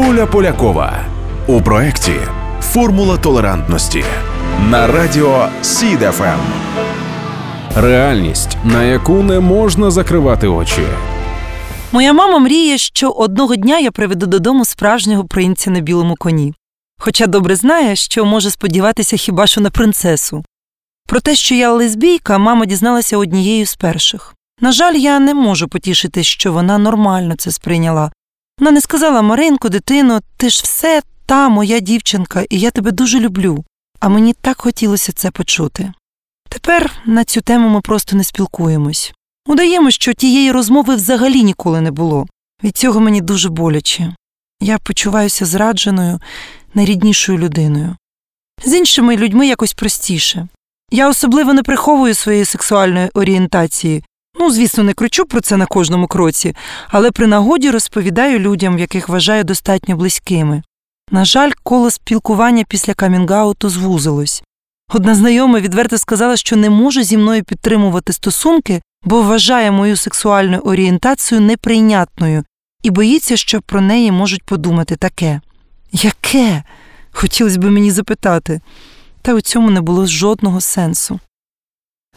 Оля Полякова у проєкті Формула толерантності на радіо СІДФМ. Реальність, на яку не можна закривати очі. Моя мама мріє, що одного дня я приведу додому справжнього принця на білому коні. Хоча добре знає, що може сподіватися хіба що на принцесу. Про те, що я лесбійка, мама дізналася однією з перших. На жаль, я не можу потішити, що вона нормально це сприйняла. Вона не сказала Маринко, дитино, ти ж все та моя дівчинка, і я тебе дуже люблю. А мені так хотілося це почути. Тепер на цю тему ми просто не спілкуємось. Удаємо, що тієї розмови взагалі ніколи не було. Від цього мені дуже боляче. Я почуваюся зрадженою, найріднішою людиною. З іншими людьми якось простіше. Я особливо не приховую своєї сексуальної орієнтації. Ну, звісно, не кричу про це на кожному кроці, але при нагоді розповідаю людям, яких вважаю достатньо близькими. На жаль, коло спілкування після камінгауту звузилось. Одна знайома відверто сказала, що не може зі мною підтримувати стосунки, бо вважає мою сексуальну орієнтацію неприйнятною і боїться, що про неї можуть подумати таке. Яке? Хотілося б мені запитати, та у цьому не було жодного сенсу.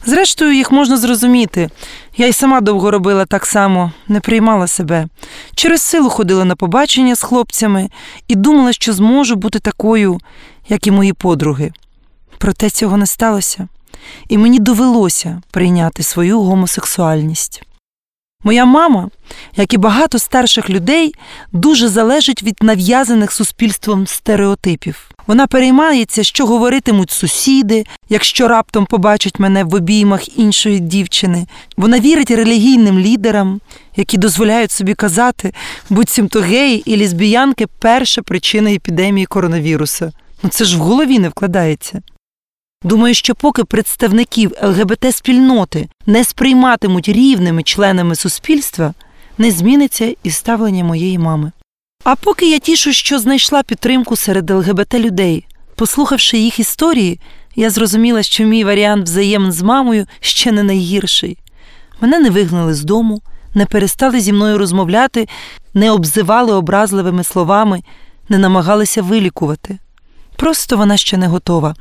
Зрештою, їх можна зрозуміти. Я й сама довго робила так само, не приймала себе. Через силу ходила на побачення з хлопцями і думала, що зможу бути такою, як і мої подруги. Проте цього не сталося, і мені довелося прийняти свою гомосексуальність. Моя мама, як і багато старших людей, дуже залежить від нав'язаних суспільством стереотипів. Вона переймається, що говоритимуть сусіди, якщо раптом побачать мене в обіймах іншої дівчини. Вона вірить релігійним лідерам, які дозволяють собі казати, буцімто геї і лесбіянки перша причина епідемії коронавіруса. Ну це ж в голові не вкладається. Думаю, що поки представників ЛГБТ-спільноти не сприйматимуть рівними членами суспільства, не зміниться і ставлення моєї мами. А поки я тішу, що знайшла підтримку серед ЛГБТ людей, послухавши їх історії, я зрозуміла, що мій варіант взаємин з мамою ще не найгірший. Мене не вигнали з дому, не перестали зі мною розмовляти, не обзивали образливими словами, не намагалися вилікувати. Просто вона ще не готова.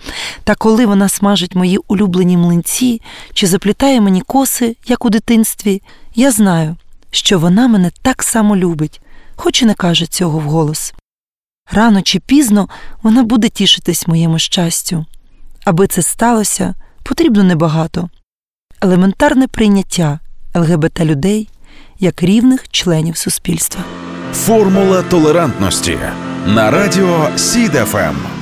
Та коли вона смажить мої улюблені млинці чи заплітає мені коси, як у дитинстві, я знаю, що вона мене так само любить, хоч і не каже цього вголос. Рано чи пізно вона буде тішитись моєму щастю. Аби це сталося, потрібно небагато. Елементарне прийняття ЛГБТ людей як рівних членів суспільства. Формула толерантності на радіо СІДФМ.